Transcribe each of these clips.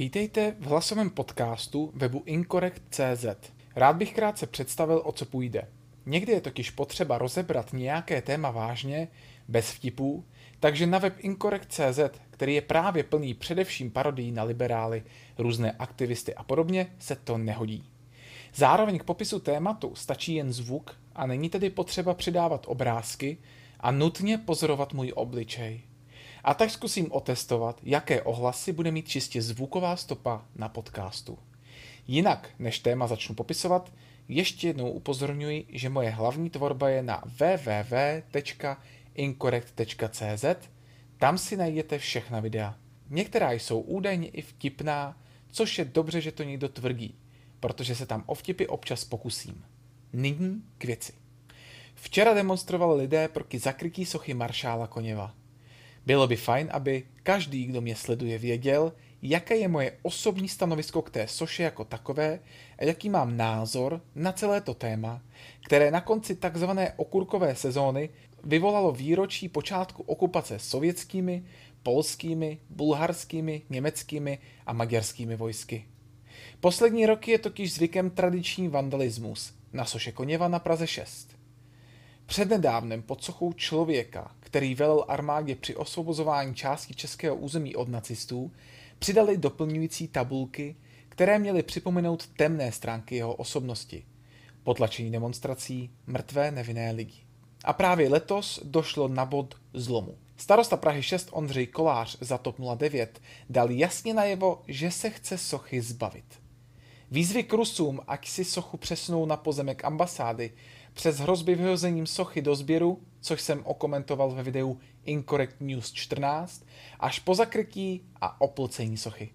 Vítejte v hlasovém podcastu webu Incorrect.cz. Rád bych krátce představil, o co půjde. Někdy je totiž potřeba rozebrat nějaké téma vážně, bez vtipů, takže na web Incorrect.cz, který je právě plný především parodií na liberály, různé aktivisty a podobně, se to nehodí. Zároveň k popisu tématu stačí jen zvuk a není tedy potřeba přidávat obrázky a nutně pozorovat můj obličej. A tak zkusím otestovat, jaké ohlasy bude mít čistě zvuková stopa na podcastu. Jinak, než téma začnu popisovat, ještě jednou upozorňuji, že moje hlavní tvorba je na www.incorrect.cz, tam si najdete všechna videa. Některá jsou údajně i vtipná, což je dobře, že to někdo tvrdí, protože se tam o vtipy občas pokusím. Nyní k věci. Včera demonstrovali lidé proti zakrytí sochy maršála Koněva. Bylo by fajn, aby každý, kdo mě sleduje, věděl, jaké je moje osobní stanovisko k té soše jako takové a jaký mám názor na celé to téma, které na konci takzvané okurkové sezóny vyvolalo výročí počátku okupace sovětskými, polskými, bulharskými, německými a maďarskými vojsky. Poslední roky je totiž zvykem tradiční vandalismus na soše Koněva na Praze 6. Přednedávnem pod sochou člověka, který velel armádě při osvobozování části českého území od nacistů, přidali doplňující tabulky, které měly připomenout temné stránky jeho osobnosti. Potlačení demonstrací, mrtvé nevinné lidi. A právě letos došlo na bod zlomu. Starosta Prahy 6 Ondřej Kolář za TOP 09 dal jasně najevo, že se chce sochy zbavit. Výzvy k Rusům, ať si sochu přesnou na pozemek ambasády, přes hrozby vyhozením sochy do sběru, což jsem okomentoval ve videu Incorrect News 14, až po zakrytí a oplcení sochy.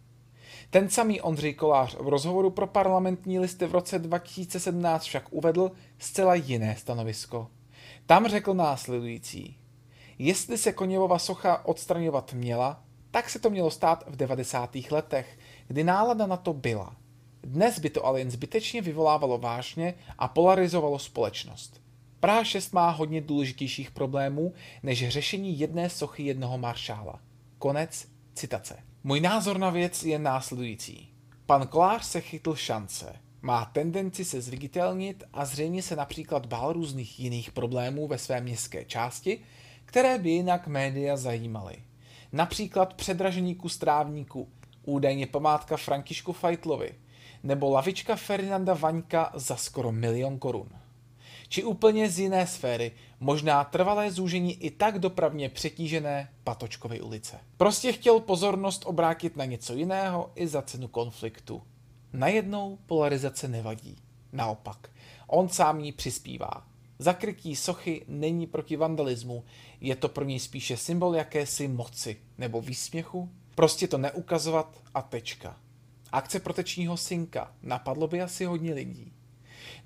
Ten samý Ondřej Kolář v rozhovoru pro parlamentní listy v roce 2017 však uvedl zcela jiné stanovisko. Tam řekl následující. Jestli se Koněvova socha odstraňovat měla, tak se to mělo stát v 90. letech, kdy nálada na to byla – dnes by to ale jen zbytečně vyvolávalo vážně a polarizovalo společnost. Praha 6 má hodně důležitějších problémů než řešení jedné sochy jednoho maršála. Konec citace. Můj názor na věc je následující. Pan Kolář se chytl šance. Má tendenci se zviditelnit a zřejmě se například bál různých jiných problémů ve své městské části, které by jinak média zajímaly. Například předražení kus trávníku, údajně památka Františku Fajtlovi, nebo lavička Ferdinanda Vaňka za skoro milion korun. Či úplně z jiné sféry, možná trvalé zúžení i tak dopravně přetížené Patočkovy ulice. Prostě chtěl pozornost obrátit na něco jiného i za cenu konfliktu. Najednou polarizace nevadí. Naopak, on sám jí přispívá. Zakrytí sochy není proti vandalismu, je to pro něj spíše symbol jakési moci nebo výsměchu. Prostě to neukazovat a tečka. Akce protečního synka napadlo by asi hodně lidí.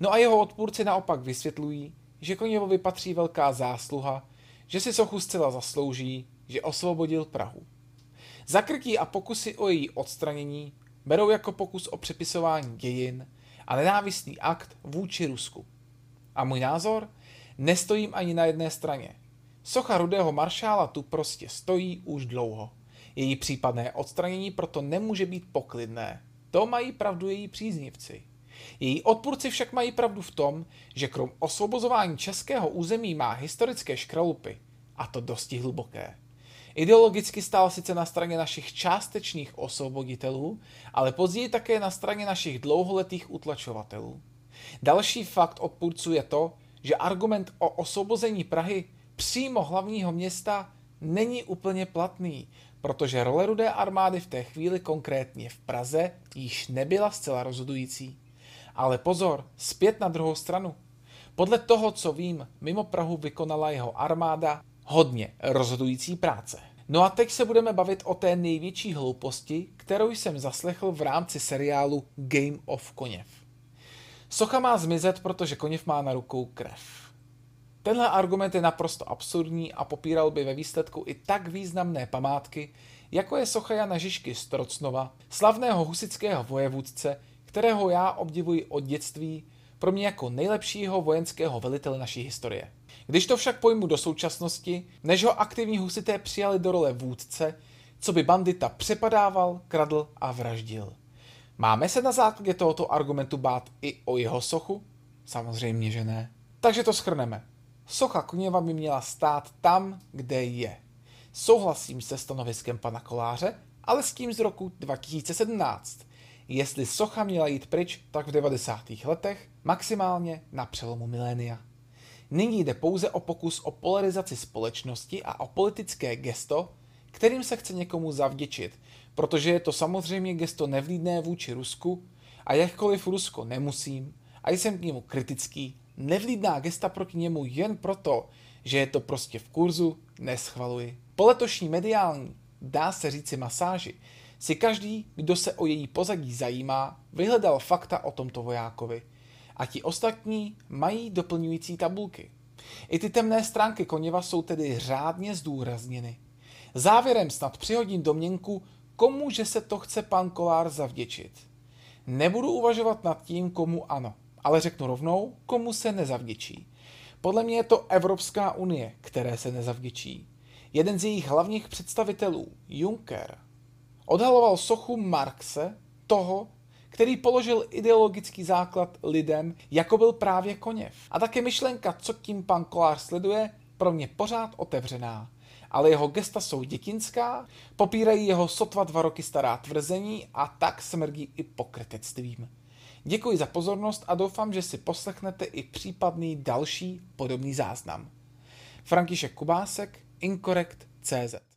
No a jeho odpůrci naopak vysvětlují, že Koněvovi patří velká zásluha, že si sochu zcela zaslouží, že osvobodil Prahu. Zakrtí a pokusy o její odstranění berou jako pokus o přepisování dějin a nenávistný akt vůči Rusku. A můj názor? Nestojím ani na jedné straně. Socha rudého maršála tu prostě stojí už dlouho. Její případné odstranění proto nemůže být poklidné. To mají pravdu její příznivci. Její odpůrci však mají pravdu v tom, že krom osvobozování českého území má historické škralupy, a to dosti hluboké. Ideologicky stál sice na straně našich částečných osvoboditelů, ale později také na straně našich dlouholetých utlačovatelů. Další fakt odpůrců je to, že argument o osvobození Prahy přímo hlavního města není úplně platný, protože role rudé armády v té chvíli konkrétně v Praze již nebyla zcela rozhodující. Ale pozor, zpět na druhou stranu. Podle toho, co vím, mimo Prahu vykonala jeho armáda hodně rozhodující práce. No a teď se budeme bavit o té největší hlouposti, kterou jsem zaslechl v rámci seriálu Game of Koněv. Socha má zmizet, protože Koněv má na rukou krev. Tenhle argument je naprosto absurdní a popíral by ve výsledku i tak významné památky, jako je socha Jana Žižky z Trocnova, slavného husického vojevůdce, kterého já obdivuji od dětství, pro mě jako nejlepšího vojenského velitele naší historie. Když to však pojmu do současnosti, než ho aktivní husité přijali do role vůdce, co by bandita přepadával, kradl a vraždil. Máme se na základě tohoto argumentu bát i o jeho sochu? Samozřejmě, že ne. Takže to schrneme. Socha Koněva by měla stát tam, kde je. Souhlasím se stanoviskem pana Koláře, ale s tím z roku 2017. Jestli socha měla jít pryč, tak v 90. letech, maximálně na přelomu milénia. Nyní jde pouze o pokus o polarizaci společnosti a o politické gesto, kterým se chce někomu zavděčit, protože je to samozřejmě gesto nevlídné vůči Rusku a jakkoliv Rusko nemusím a jsem k němu kritický, nevlídná gesta proti němu jen proto, že je to prostě v kurzu, neschvaluji. Po letošní mediální, dá se říci masáži, si každý, kdo se o její pozadí zajímá, vyhledal fakta o tomto vojákovi. A ti ostatní mají doplňující tabulky. I ty temné stránky Koněva jsou tedy řádně zdůrazněny. Závěrem snad přihodím domněnku, komu že se to chce pan Kolár zavděčit. Nebudu uvažovat nad tím, komu ano, ale řeknu rovnou, komu se nezavděčí. Podle mě je to Evropská unie, které se nezavděčí. Jeden z jejich hlavních představitelů, Juncker, odhaloval sochu Marxe, toho, který položil ideologický základ lidem, jako byl právě Koněv. A také myšlenka, co tím pan Kolář sleduje, pro mě pořád otevřená. Ale jeho gesta jsou dětinská, popírají jeho sotva dva roky stará tvrzení a tak smrdí i pokrytectvím. Děkuji za pozornost a doufám, že si poslechnete i případný další podobný záznam. František Kubásek, Incorrect CZ